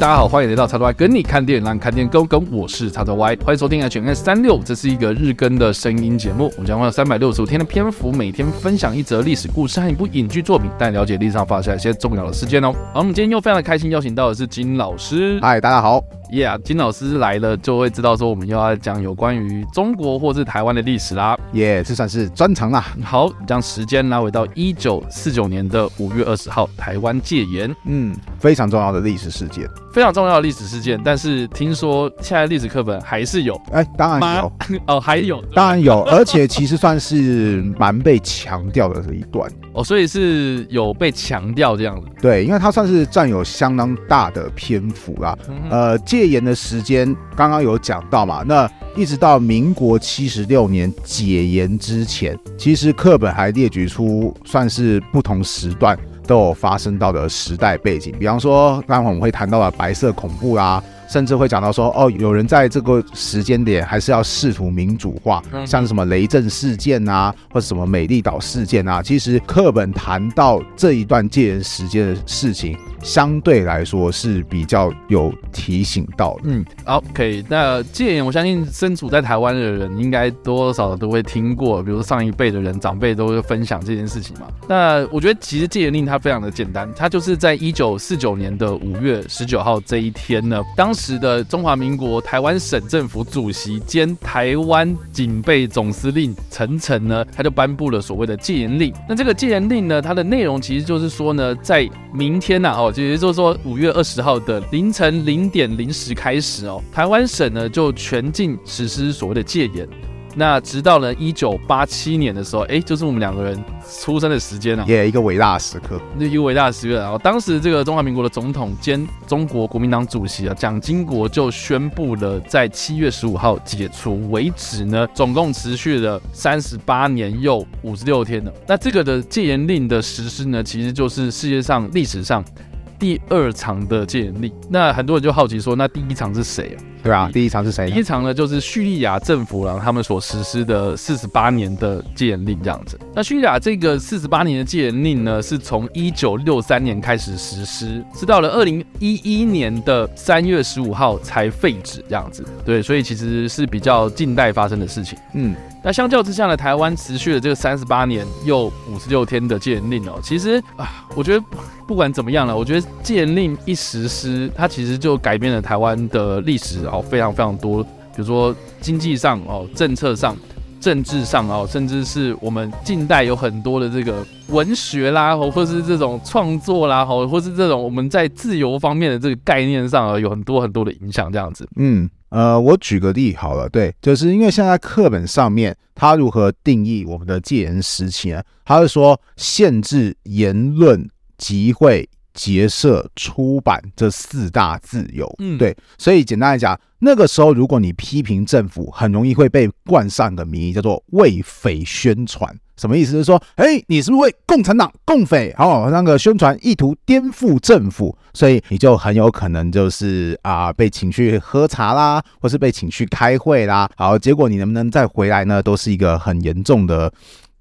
大家好，欢迎来到叉多 Y 跟你看电影，让你看电影更跟。我是叉多 Y，欢迎收听 HNS 三六，这是一个日更的声音节目。我们将会有三百六十五天的篇幅，每天分享一则历史故事和一部影剧作品，带你了解历史上发生一些重要的事件哦。好，我们今天又非常的开心，邀请到的是金老师。嗨，大家好。Yeah，金老师来了就会知道说，我们又要讲有关于中国或是台湾的历史啦。耶，这算是专长啦。好，将时间拉回到一九四九年的五月二十号，台湾戒严。嗯，非常重要的历史事件。非常重要的历史事件，但是听说现在历史课本还是有，哎，当然有哦，还有，当然有，而且其实算是蛮被强调的这一段哦，所以是有被强调这样子，对，因为它算是占有相当大的篇幅啦。嗯、呃，戒戒严的时间刚刚有讲到嘛，那一直到民国七十六年解严之前，其实课本还列举出算是不同时段。都有发生到的时代背景，比方说，刚刚我们会谈到的白色恐怖啊。甚至会讲到说，哦，有人在这个时间点还是要试图民主化，像什么雷震事件啊，或者什么美丽岛事件啊。其实课本谈到这一段戒严时间的事情，相对来说是比较有提醒到的。嗯，OK，那戒严，我相信身处在台湾的人应该多多少少都会听过，比如上一辈的人、长辈都会分享这件事情嘛。那我觉得其实戒严令它非常的简单，它就是在一九四九年的五月十九号这一天呢，当时。时的中华民国台湾省政府主席兼台湾警备总司令陈诚呢，他就颁布了所谓的戒严令。那这个戒严令呢，它的内容其实就是说呢，在明天呐、啊，哦，也就是说五月二十号的凌晨零点零时开始哦，台湾省呢就全境实施所谓的戒严。那直到呢一九八七年的时候，哎、欸，就是我们两个人出生的时间啊，也、yeah, 一个伟大的时刻，那一个伟大的时刻。然后当时这个中华民国的总统兼中国国民党主席啊，蒋经国就宣布了，在七月十五号解除为止呢，总共持续了三十八年又五十六天了。那这个的戒严令的实施呢，其实就是世界上历史上第二长的戒严令。那很多人就好奇说，那第一场是谁啊？对啊，第一场是谁？第一场呢，就是叙利亚政府然后他们所实施的四十八年的戒严令这样子。那叙利亚这个四十八年的戒严令呢，是从一九六三年开始实施，是到了二零一一年的三月十五号才废止这样子。对，所以其实是比较近代发生的事情。嗯，那相较之下呢，台湾持续了这个三十八年又五十六天的戒严令哦，其实啊，我觉得不管怎么样了，我觉得戒严令一实施，它其实就改变了台湾的历史。哦，好非常非常多，比如说经济上哦，政策上、政治上哦，甚至是我们近代有很多的这个文学啦，或是这种创作啦，或或是这种我们在自由方面的这个概念上啊，有很多很多的影响，这样子。嗯，呃，我举个例好了，对，就是因为现在课本上面它如何定义我们的戒严时期呢？它是说限制言论、集会。结社、出版这四大自由，嗯，对，所以简单来讲，那个时候如果你批评政府，很容易会被冠上个名义，叫做为匪宣传。什么意思？就是说，哎，你是不是为共产党共匪？哦，那个宣传意图颠覆政府，所以你就很有可能就是啊、呃，被请去喝茶啦，或是被请去开会啦。好，结果你能不能再回来呢？都是一个很严重的。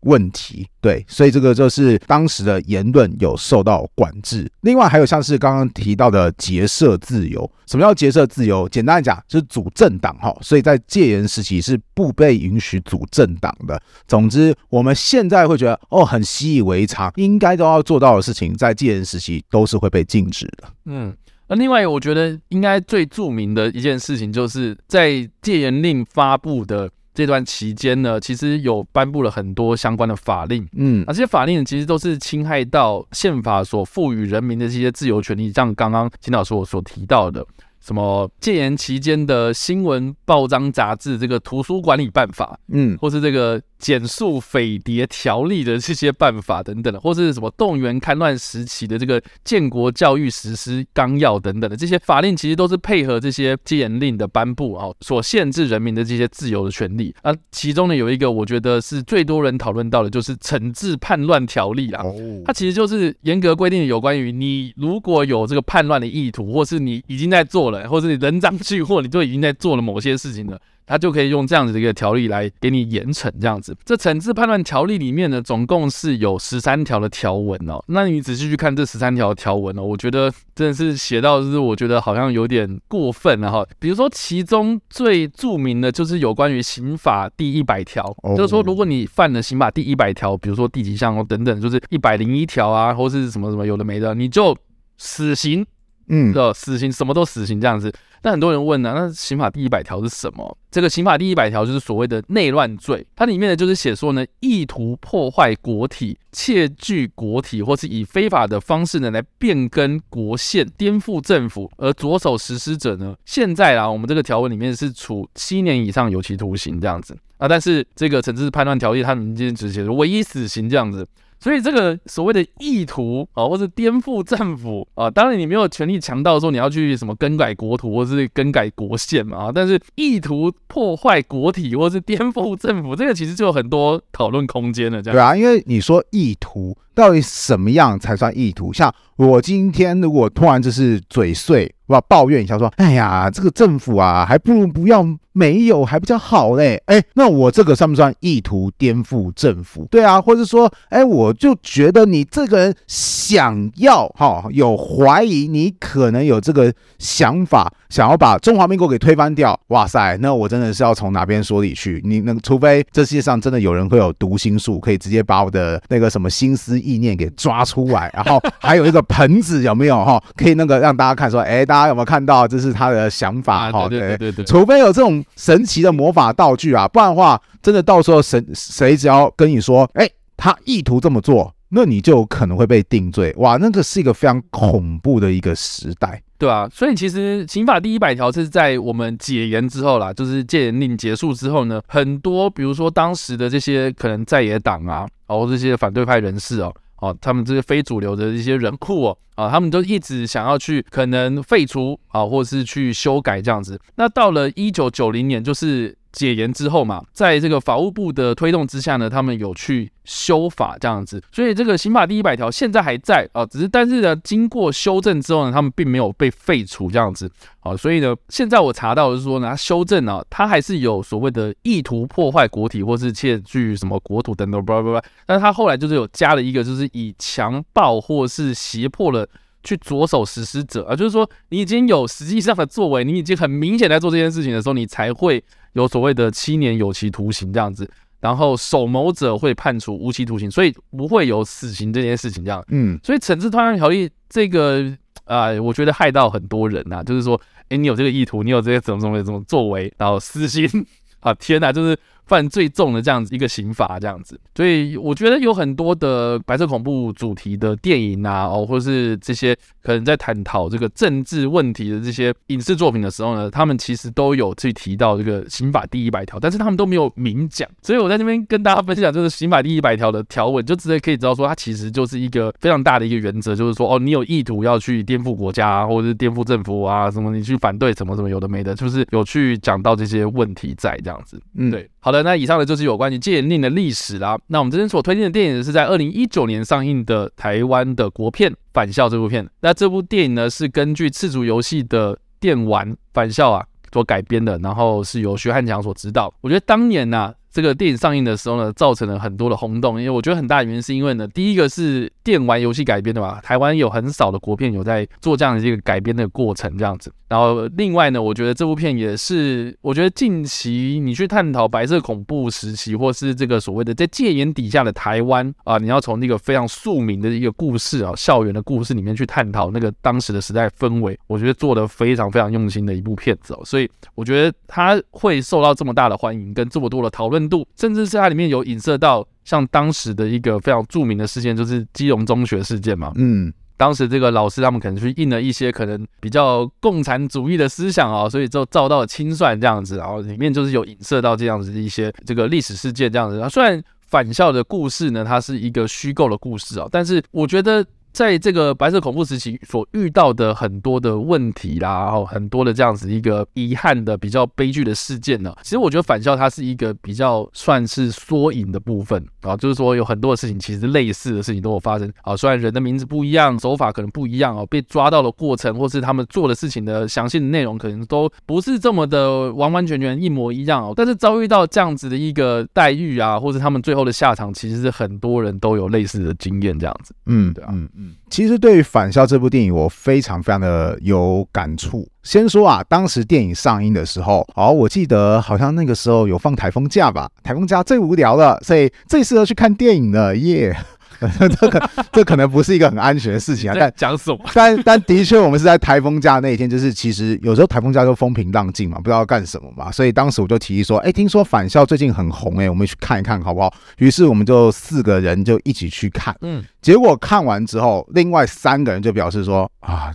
问题对，所以这个就是当时的言论有受到管制。另外还有像是刚刚提到的结社自由，什么叫结社自由？简单来讲就是组政党哈。所以在戒严时期是不被允许组政党的。总之，我们现在会觉得哦，很习以为常，应该都要做到的事情，在戒严时期都是会被禁止的。嗯，那另外我觉得应该最著名的一件事情，就是在戒严令发布的。这段期间呢，其实有颁布了很多相关的法令，嗯，而这些法令其实都是侵害到宪法所赋予人民的这些自由权利，像刚刚金老师我所提到的。什么戒严期间的新闻、报章、杂志，这个图书管理办法，嗯，或是这个检肃匪谍条例的这些办法等等的，或是什么动员戡乱时期的这个建国教育实施纲要等等的这些法令，其实都是配合这些戒严令的颁布啊，所限制人民的这些自由的权利。啊，其中呢有一个我觉得是最多人讨论到的，就是惩治叛乱条例啊。它其实就是严格规定有关于你如果有这个叛乱的意图，或是你已经在做了。或是你人赃俱获，你就已经在做了某些事情了，他就可以用这样子的一个条例来给你严惩这样子。这惩治判断条例里面呢，总共是有十三条的条文哦。那你仔细去看这十三条条文哦，我觉得真的是写到就是我觉得好像有点过分了哈。比如说其中最著名的就是有关于刑法第一百条，就是说如果你犯了刑法第一百条，比如说第几项哦等等，就是一百零一条啊，或是什么什么有的没的，你就死刑。嗯，的死刑什么都死刑这样子，但很多人问呢、那刑法第一百条是什么？这个刑法第一百条就是所谓的内乱罪，它里面呢就是写说呢，意图破坏国体、窃据国体，或是以非法的方式呢来变更国宪、颠覆政府而着手实施者呢，现在啊，我们这个条文里面是处七年以上有期徒刑这样子啊，但是这个惩治叛乱条例它里面只写唯一死刑这样子。所以这个所谓的意图啊，或是颠覆政府啊，当然你没有权利强到说你要去什么更改国土或是更改国线嘛啊，但是意图破坏国体或是颠覆政府，这个其实就有很多讨论空间了。这样对啊，因为你说意图到底什么样才算意图？像我今天如果突然就是嘴碎。我要抱怨一下，说，哎呀，这个政府啊，还不如不要没有，还比较好嘞。哎，那我这个算不算意图颠覆政府？对啊，或者说，哎，我就觉得你这个人想要哈，有怀疑你可能有这个想法，想要把中华民国给推翻掉。哇塞，那我真的是要从哪边说理去？你能除非这世界上真的有人会有读心术，可以直接把我的那个什么心思意念给抓出来，然后还有一个盆子有没有哈？可以那个让大家看说，哎，大。家有没有看到？这是他的想法哈。对对对对，除非有这种神奇的魔法道具啊，不然的话，真的到时候谁谁只要跟你说，哎，他意图这么做，那你就可能会被定罪。哇，那个是一个非常恐怖的一个时代，对啊。所以其实刑法第一百条是在我们解严之后啦，就是戒严令结束之后呢，很多比如说当时的这些可能在野党啊，然后这些反对派人士哦。哦，他们这些非主流的一些人库哦，啊，他们都一直想要去可能废除啊，或是去修改这样子。那到了一九九零年，就是。解严之后嘛，在这个法务部的推动之下呢，他们有去修法这样子，所以这个刑法第一百条现在还在啊，只是但是呢，经过修正之后呢，他们并没有被废除这样子啊，所以呢，现在我查到的是说呢，修正啊，它还是有所谓的意图破坏国体或是窃据什么国土等等，不不不，但是他后来就是有加了一个，就是以强暴或是胁迫了去着手实施者啊，就是说你已经有实际上的作为，你已经很明显在做这件事情的时候，你才会。有所谓的七年有期徒刑这样子，然后首谋者会判处无期徒刑，所以不会有死刑这件事情这样。嗯，所以惩治叛乱条例这个啊、呃，我觉得害到很多人呐、啊，就是说，哎，你有这个意图，你有这些怎么怎么怎么作为，然后私心 啊，天呐，就是。犯罪重的这样子一个刑罚，这样子，所以我觉得有很多的白色恐怖主题的电影啊，哦，或是这些可能在探讨这个政治问题的这些影视作品的时候呢，他们其实都有去提到这个刑法第一百条，但是他们都没有明讲。所以我在这边跟大家分享，就是刑法第一百条的条文，就直接可以知道说，它其实就是一个非常大的一个原则，就是说，哦，你有意图要去颠覆国家啊，或者是颠覆政府啊，什么你去反对什么什么有的没的，就是有去讲到这些问题在这样子。嗯，对，好的。那以上的就是有关于戒严令的历史啦。那我们这边所推荐的电影是在二零一九年上映的台湾的国片《返校》这部片。那这部电影呢是根据赤足游戏的电玩《返校》啊所改编的，然后是由徐汉强所指导。我觉得当年呐、这个电影上映的时候呢，造成了很多的轰动，因为我觉得很大原因是因为呢，第一个是电玩游戏改编的嘛，台湾有很少的国片有在做这样的一个改编的过程这样子。然后另外呢，我觉得这部片也是，我觉得近期你去探讨白色恐怖时期，或是这个所谓的在戒严底下的台湾啊，你要从那个非常庶民的一个故事啊，校园的故事里面去探讨那个当时的时代氛围，我觉得做的非常非常用心的一部片子哦。所以我觉得它会受到这么大的欢迎，跟这么多的讨论。度，甚至是它里面有影射到像当时的一个非常著名的事件，就是基隆中学事件嘛。嗯，当时这个老师他们可能去印了一些可能比较共产主义的思想啊，所以就遭到了清算这样子，然后里面就是有影射到这样子的一些这个历史事件这样子。虽然返校的故事呢，它是一个虚构的故事啊，但是我觉得在这个白色恐怖时期所遇到的很多的问题啦，然后很多的这样子一个遗憾的比较悲剧的事件呢，其实我觉得返校它是一个比较算是缩影的部分啊，就是说有很多的事情其实类似的事情都有发生啊，虽然人的名字不一样，手法可能不一样哦，被抓到的过程或是他们做的事情的详细的内容可能都不是这么的完完全全一模一样哦，但是遭遇到这样子的一个待遇啊，或是他们最后的下场，其实是很多人都有类似的经验这样子，嗯，对啊，嗯其实对于《返校》这部电影，我非常非常的有感触。先说啊，当时电影上映的时候，哦，我记得好像那个时候有放台风假吧，台风假最无聊了，所以最适合去看电影了，耶、这可这可能不是一个很安全的事情啊，但讲什么？但但的确，我们是在台风假那一天，就是其实有时候台风假就风平浪静嘛，不知道干什么嘛，所以当时我就提议说，哎，听说返校最近很红，哎，我们去看一看好不好？于是我们就四个人就一起去看，嗯，结果看完之后，另外三个人就表示说啊。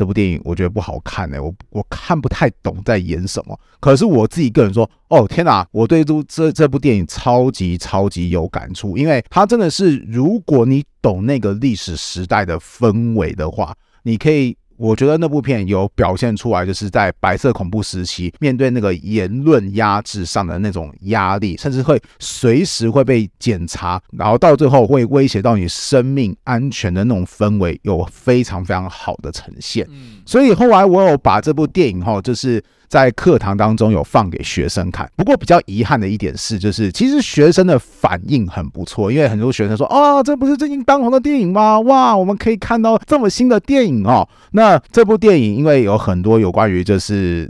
这部电影我觉得不好看呢、我我看不太懂在演什么。可是我自己个人说，哦天哪，我对这这这部电影超级超级有感触，因为它真的是，如果你懂那个历史时代的氛围的话，你可以。我觉得那部片有表现出来，就是在白色恐怖时期，面对那个言论压制上的那种压力，甚至会随时会被检查，然后到最后会威胁到你生命安全的那种氛围，有非常非常好的呈现。所以后来我有把这部电影哈，就是。在课堂当中有放给学生看，不过比较遗憾的一点是，就是其实学生的反应很不错，因为很多学生说啊，这不是最近当红的电影吗？哇，我们可以看到这么新的电影哦。那这部电影因为有很多有关于就是。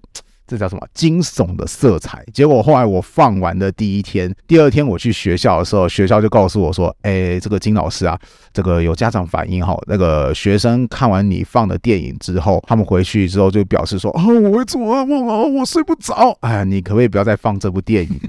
这叫什么惊悚的色彩？结果后来我放完的第一天，第二天我去学校的时候，学校就告诉我说：“哎，这个金老师啊，这个有家长反映哈，那个学生看完你放的电影之后，他们回去之后就表示说：‘哦，我会做噩梦啊，我睡不着。’哎，你可不可以不要再放这部电影？”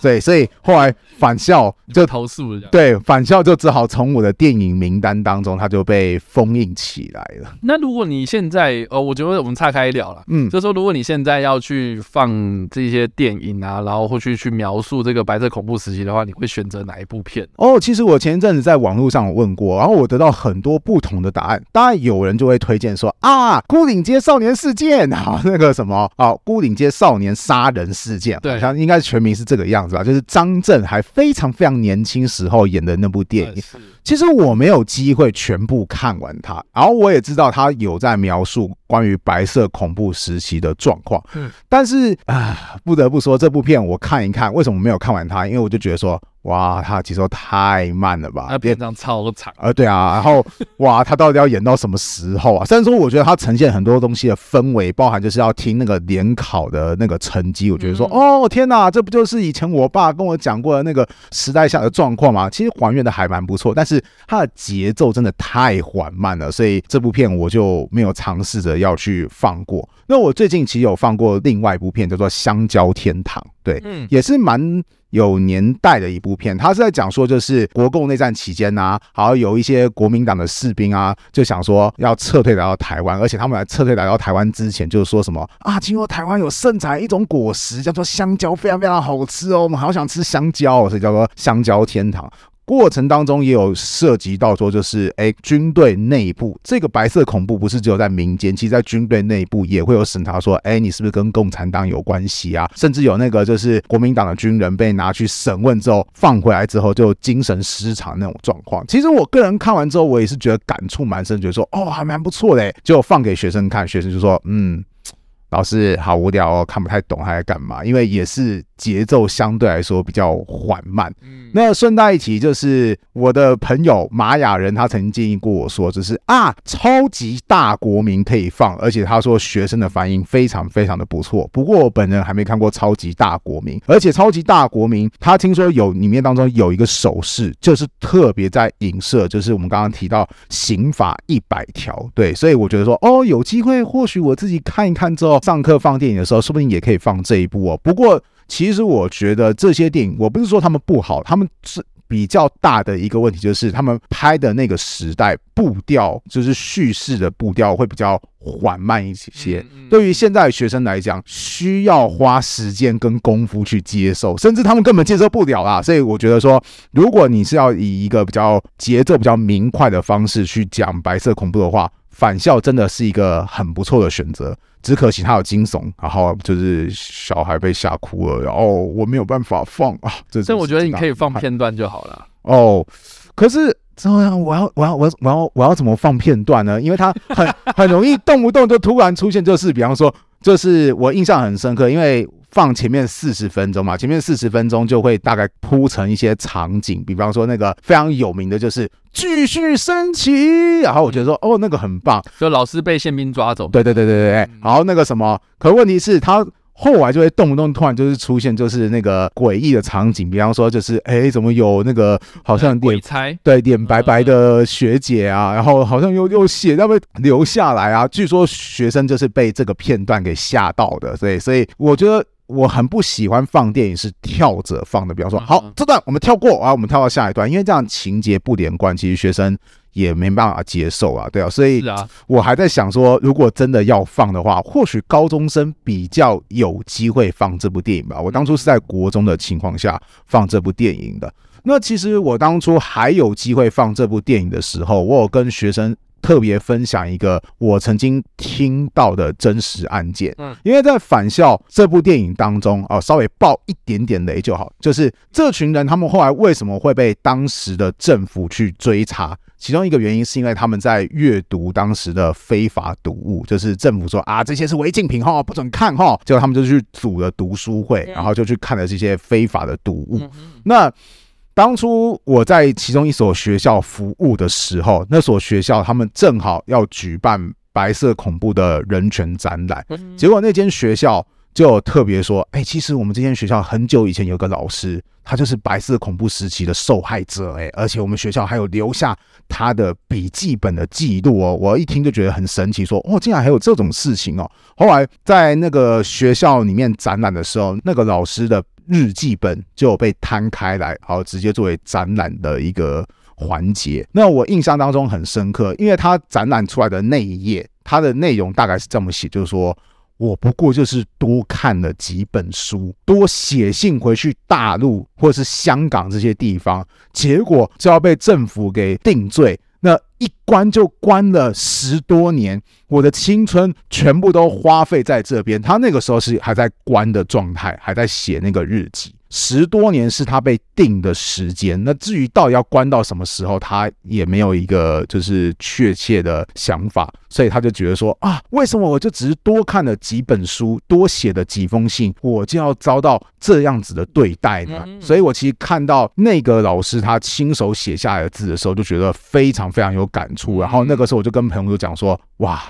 对，所以后来返校就投诉了。对，返校就只好从我的电影名单当中，它就被封印起来了。那如果你现在，呃，我觉得我们岔开聊了，嗯，就是说如果你现在要去放这些电影啊，然后或去去描述这个白色恐怖时期的话，你会选择哪一部片？哦，其实我前一阵子在网络上有问过，然后我得到很多不同的答案。当然有人就会推荐说啊，《孤岭街少年事件》啊，那个什么啊，《孤岭街少年杀人事件》，对，好像应该全名是这个样子吧，就是张震还非常非常年轻时候演的那部电影。其实我没有机会全部看完它，然后我也知道他有在描述关于白色恐怖时期的状况。嗯，但是啊，不得不说这部片我看一看，为什么没有看完它？因为我就觉得说。哇，他节奏太慢了吧？那篇章超长。呃，对啊，然后哇，它到底要演到什么时候啊？虽然说我觉得它呈现很多东西的氛围，包含就是要听那个联考的那个成绩，我觉得说，哦天哪，这不就是以前我爸跟我讲过的那个时代下的状况吗？其实还原的还蛮不错，但是它的节奏真的太缓慢了，所以这部片我就没有尝试着要去放过。那我最近其实有放过另外一部片，叫做《香蕉天堂》，对，嗯，也是蛮。有年代的一部片，他是在讲说，就是国共内战期间呐、啊，好像有一些国民党的士兵啊，就想说要撤退来到台湾，而且他们来撤退来到台湾之前，就是说什么啊，听说台湾有盛产一种果实，叫做香蕉，非常非常好吃哦，我们好想吃香蕉，所以叫做香蕉天堂。过程当中也有涉及到说，就是哎，军队内部这个白色恐怖不是只有在民间，其实在军队内部也会有审查，说，哎，你是不是跟共产党有关系啊？甚至有那个就是国民党的军人被拿去审问之后放回来之后就精神失常那种状况。其实我个人看完之后，我也是觉得感触蛮深，觉得说，哦，还蛮不错的。就放给学生看，学生就说，嗯。老师好无聊哦，看不太懂他在干嘛，因为也是节奏相对来说比较缓慢。嗯，那顺带一提，就是我的朋友玛雅人，他曾经建议过我说，就是啊，超级大国民可以放，而且他说学生的反应非常非常的不错。不过我本人还没看过超级大国民，而且超级大国民他听说有里面当中有一个手势，就是特别在影射，就是我们刚刚提到刑法一百条。对，所以我觉得说，哦，有机会或许我自己看一看之后。上课放电影的时候，说不定也可以放这一部哦。不过，其实我觉得这些电影，我不是说他们不好，他们是比较大的一个问题就是，他们拍的那个时代步调，就是叙事的步调会比较缓慢一些。对于现在的学生来讲，需要花时间跟功夫去接受，甚至他们根本接受不了啦。所以我觉得说，如果你是要以一个比较节奏比较明快的方式去讲白色恐怖的话，返校真的是一个很不错的选择。只可惜他有惊悚，然后就是小孩被吓哭了，然后我没有办法放啊。这所以我觉得你可以放片段就好了。哦，可是这样我要我要我要我要我要怎么放片段呢？因为他很 很容易动不动就突然出现，就是比方说，就是我印象很深刻，因为。放前面四十分钟嘛，前面四十分钟就会大概铺成一些场景，比方说那个非常有名的就是继续升旗，然后我觉得说哦，那个很棒，就老师被宪兵抓走，对对对对对，然后那个什么，可问题是他后来就会动不动突然就是出现就是那个诡异的场景，比方说就是哎怎么有那个好像鬼差，对，脸白白的学姐啊，然后好像又又血要被流下来啊，据说学生就是被这个片段给吓到的，所以所以我觉得。我很不喜欢放电影是跳着放的，比方说，好，这段我们跳过啊，我们跳到下一段，因为这样情节不连贯，其实学生也没办法接受啊，对啊，所以我还在想说，如果真的要放的话，或许高中生比较有机会放这部电影吧。我当初是在国中的情况下放这部电影的。那其实我当初还有机会放这部电影的时候，我有跟学生。特别分享一个我曾经听到的真实案件，嗯，因为在《返校》这部电影当中，哦，稍微爆一点点雷就好，就是这群人他们后来为什么会被当时的政府去追查？其中一个原因是因为他们在阅读当时的非法读物，就是政府说啊，这些是违禁品哈，不准看哈，结果他们就去组了读书会，然后就去看了这些非法的读物，那。当初我在其中一所学校服务的时候，那所学校他们正好要举办白色恐怖的人权展览，结果那间学校就特别说：“哎，其实我们这间学校很久以前有个老师，他就是白色恐怖时期的受害者，哎，而且我们学校还有留下他的笔记本的记录哦。”我一听就觉得很神奇，说：“哦，竟然还有这种事情哦！”后来在那个学校里面展览的时候，那个老师的。日记本就被摊开来，好，直接作为展览的一个环节。那我印象当中很深刻，因为他展览出来的那一页，它的内容大概是这么写，就是说我不过就是多看了几本书，多写信回去大陆或者是香港这些地方，结果就要被政府给定罪。一关就关了十多年，我的青春全部都花费在这边。他那个时候是还在关的状态，还在写那个日记。十多年是他被定的时间，那至于到底要关到什么时候，他也没有一个就是确切的想法，所以他就觉得说啊，为什么我就只是多看了几本书，多写了几封信，我就要遭到这样子的对待呢？所以我其实看到那个老师他亲手写下来的字的时候，就觉得非常非常有感触。然后那个时候我就跟朋友就讲说，哇，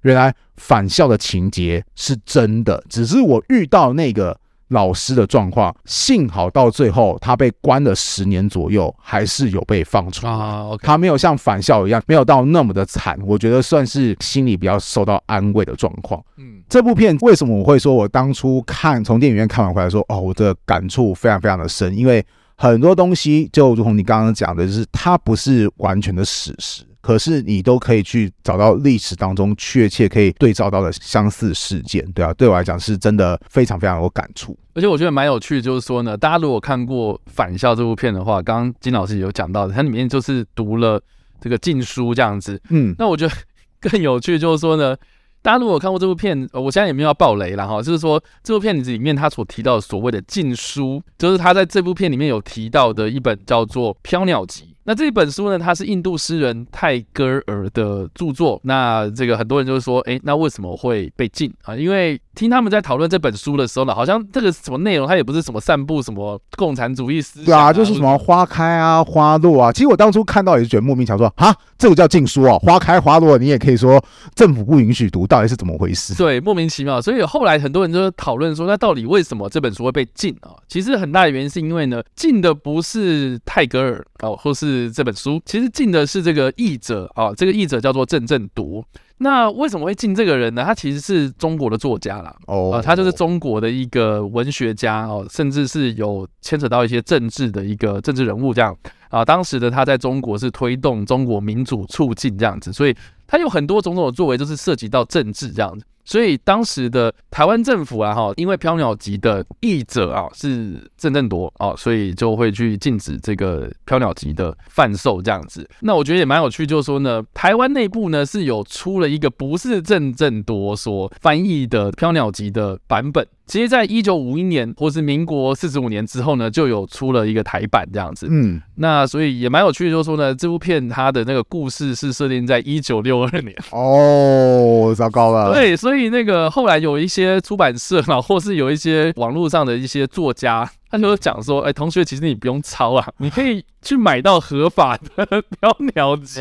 原来返校的情节是真的，只是我遇到那个。老师的状况，幸好到最后他被关了十年左右，还是有被放出来。啊 okay、他没有像返校一样，没有到那么的惨。我觉得算是心里比较受到安慰的状况。嗯，这部片为什么我会说我当初看从电影院看完回来说，哦，我的感触非常非常的深，因为很多东西就如同你刚刚讲的，就是它不是完全的史实。可是你都可以去找到历史当中确切可以对照到的相似事件，对啊，对我来讲是真的非常非常有感触。而且我觉得蛮有趣，就是说呢，大家如果看过《返校》这部片的话，刚刚金老师有讲到的，它里面就是读了这个禁书这样子。嗯，那我觉得更有趣就是说呢，大家如果看过这部片，呃我现在也没有要爆雷了哈，就是说这部片子里面他所提到的所谓的禁书，就是他在这部片里面有提到的一本叫做《飘鸟集》。那这一本书呢，它是印度诗人泰戈尔的著作。那这个很多人就是说，哎，那为什么会被禁啊？因为听他们在讨论这本书的时候呢，好像这个什么内容，它也不是什么散布什么共产主义思想。对啊，就是什么花开啊、花落啊。其实我当初看到也是觉得莫名其妙，说啊，这个叫禁书哦，花开花落，你也可以说政府不允许读，到底是怎么回事？对，莫名其妙。所以后来很多人就讨论说，那到底为什么这本书会被禁啊？其实很大的原因是因为呢，禁的不是泰戈尔哦，或是。这本书其实进的是这个译者啊，这个译者叫做郑振铎。那为什么会进这个人呢？他其实是中国的作家啦，哦、呃，他就是中国的一个文学家哦，甚至是有牵扯到一些政治的一个政治人物这样啊、呃。当时的他在中国是推动中国民主促进这样子，所以他有很多种种的作为，都是涉及到政治这样子。所以当时的台湾政府啊，哈，因为《飘鸟集》的译者啊是郑振铎啊，所以就会去禁止这个《飘鸟集》的贩售这样子。那我觉得也蛮有趣，就是说呢，台湾内部呢是有出了一个不是郑振铎所翻译的《飘鸟集》的版本。其实，在一九五一年或是民国四十五年之后呢，就有出了一个台版这样子。嗯，那所以也蛮有趣的，就是说呢，这部片它的那个故事是设定在一九六二年。哦，糟糕了。对，所以那个后来有一些出版社啊，或是有一些网络上的一些作家。他就讲说：“哎、欸，同学，其实你不用抄啊，你可以去买到合法的《飘鸟集》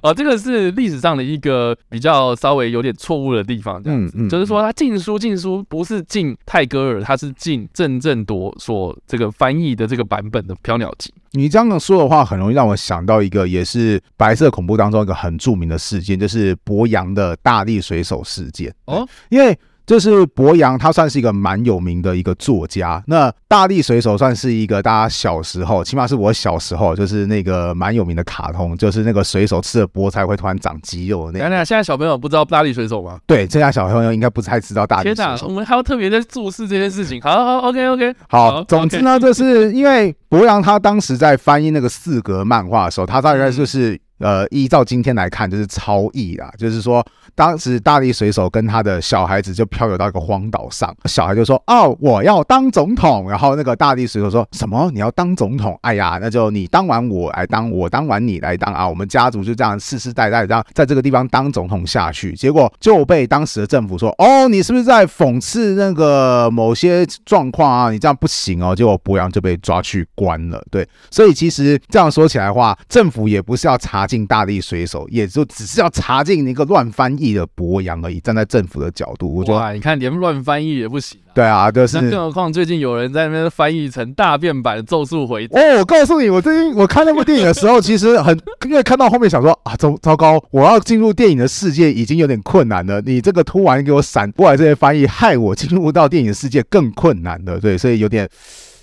啊。这个是历史上的一个比较稍微有点错误的地方，这样子，嗯嗯、就是说他禁书禁书不是禁泰戈尔，他是禁郑振铎所这个翻译的这个版本的《飘鸟集》。你这样说的话，很容易让我想到一个也是白色恐怖当中一个很著名的事件，就是博洋的大力水手事件哦，因为。”就是博洋，他算是一个蛮有名的一个作家。那大力水手算是一个大家小时候，起码是我小时候，就是那个蛮有名的卡通，就是那个水手吃了菠菜会突然长肌肉的那个。等等，现在小朋友不知道大力水手吗？对，现在小朋友应该不太知道大力水手。天哪，我们还要特别在注视这件事情。好好，OK OK。好，总之呢，就是因为博洋他当时在翻译那个四格漫画的时候，他大概就是。呃，依照今天来看，就是超意啦。就是说，当时大力水手跟他的小孩子就漂流到一个荒岛上，小孩就说：“哦，我要当总统。”然后那个大力水手说什么：“你要当总统？哎呀，那就你当完我来当，我当完你来当啊！我们家族就这样世世代代这样在这个地方当总统下去。”结果就被当时的政府说：“哦，你是不是在讽刺那个某些状况啊？你这样不行哦。”结果博洋就被抓去关了。对，所以其实这样说起来的话，政府也不是要查。进大力水手，也就只是要查进一个乱翻译的博洋而已。站在政府的角度，我觉得，你看连乱翻译也不行、啊。对啊，就是。更何况最近有人在那边翻译成大变版的《咒术回战》。哦，我告诉你，我最近我看那部电影的时候，其实很因为看到后面想说啊，糟糟糕，我要进入电影的世界已经有点困难了。你这个突然给我闪过来这些翻译，害我进入到电影的世界更困难了。对，所以有点。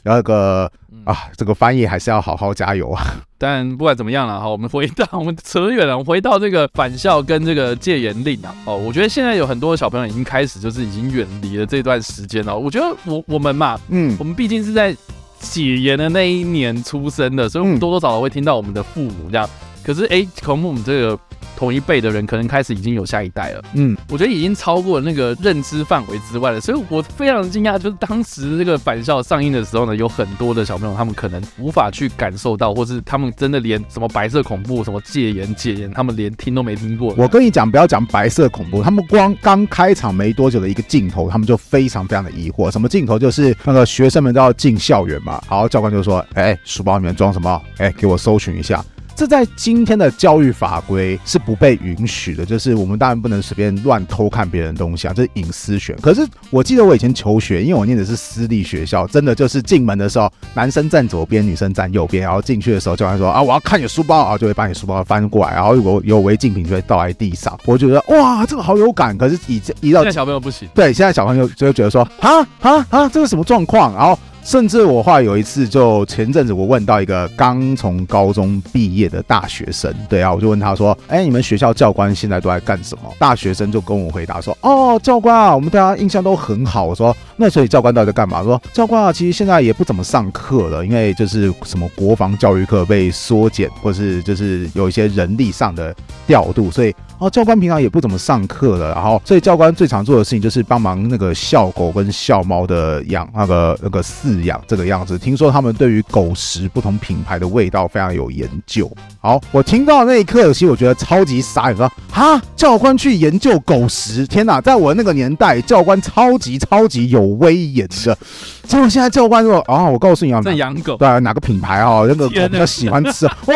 那个啊，这个翻译还是要好好加油啊！但不管怎么样了哈，我们回到我们扯远了，我们回到这个返校跟这个戒严令啊。哦，我觉得现在有很多小朋友已经开始就是已经远离了这段时间了。我觉得我我们嘛，嗯，我们毕竟是在解严的那一年出生的，所以我们多多少少会听到我们的父母这样。可是哎，可能我们这个。同一辈的人可能开始已经有下一代了，嗯，我觉得已经超过了那个认知范围之外了，所以我非常惊讶，就是当时这个返校上映的时候呢，有很多的小朋友他们可能无法去感受到，或是他们真的连什么白色恐怖、什么戒严、戒严，他们连听都没听过。我跟你讲，不要讲白色恐怖，他们光刚开场没多久的一个镜头，他们就非常非常的疑惑。什么镜头？就是那个学生们都要进校园嘛，好教官就说：“哎，书包里面装什么？哎，给我搜寻一下。”这在今天的教育法规是不被允许的，就是我们当然不能随便乱偷看别人的东西啊，这是隐私权。可是我记得我以前求学，因为我念的是私立学校，真的就是进门的时候，男生站左边，女生站右边，然后进去的时候，教官说啊，我要看你的书包啊，就会把你书包翻过来，然后如果有违禁品就会倒在地上。我觉得哇，这个好有感。可是一一到现在小朋友不行，对，现在小朋友就会觉得说啊啊啊，这个什么状况？然后。甚至我话有一次，就前阵子我问到一个刚从高中毕业的大学生，对啊，我就问他说：“哎，你们学校教官现在都在干什么？”大学生就跟我回答说：“哦，教官啊，我们对他印象都很好。”我说：“那所以教官到底在干嘛？”说：“教官啊，其实现在也不怎么上课了，因为就是什么国防教育课被缩减，或是就是有一些人力上的调度，所以。”哦，教官平常也不怎么上课了，然后所以教官最常做的事情就是帮忙那个校狗跟校猫的养那个那个饲养这个样子。听说他们对于狗食不同品牌的味道非常有研究。好，我听到那一刻，其实我觉得超级傻，你说啊，教官去研究狗食？天哪，在我那个年代，教官超级超级有威严的。结果现在教官说啊，我告诉你啊，在养狗，对啊，哪个品牌啊，那个狗比较喜欢吃。哇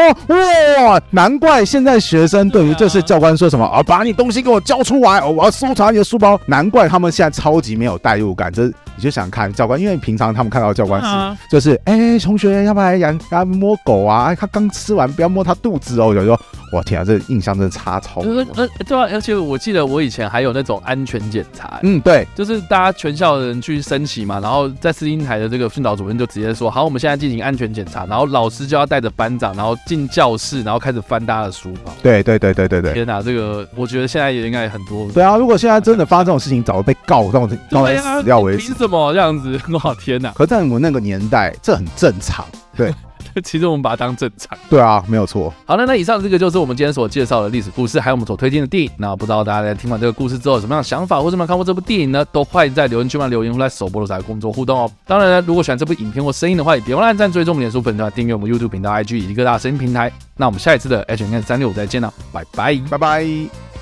哇，难怪现在学生对于这是教官说。什么啊？把你东西给我交出来！我要搜查你的书包。难怪他们现在超级没有代入感。这你就想看教官，因为平常他们看到教官是就是，哎、欸，同学要不要来养？要摸狗啊？他刚吃完，不要摸他肚子哦。有时候我天啊，这、印象真的差超多。呃呃，对啊，而且我记得我以前还有那种安全检查，嗯，对，就是大家全校的人去升旗嘛，然后在司令台的这个训导主任就直接说，好，我们现在进行安全检查，然后老师就要带着班长，然后进教室，然后开始翻大家的书包。对对对对对对。天哪，这个我觉得现在也应该很多。对啊，如果现在真的发生这种事情，早就被告到告到死掉为止。凭什么这样子？哇天哪！可在我们那个年代，这很正常。对。其实我们把它当正常。对啊，没有错。好了，那以上这个就是我们今天所介绍的历史故事，还有我们所推荐的电影。那不知道大家在听完这个故事之后有什么样的想法，或者有没有看过这部电影呢？都欢迎在留言区里留言，或在首播的时候来跟我们做互动哦。当然呢，如果喜欢这部影片或声音的话，也别忘了按赞、追踪我们脸书粉团、订阅我们 YouTube 频道、IG 以及各大声音平台。那我们下一次的 H N 三六五再见了，拜拜，拜拜。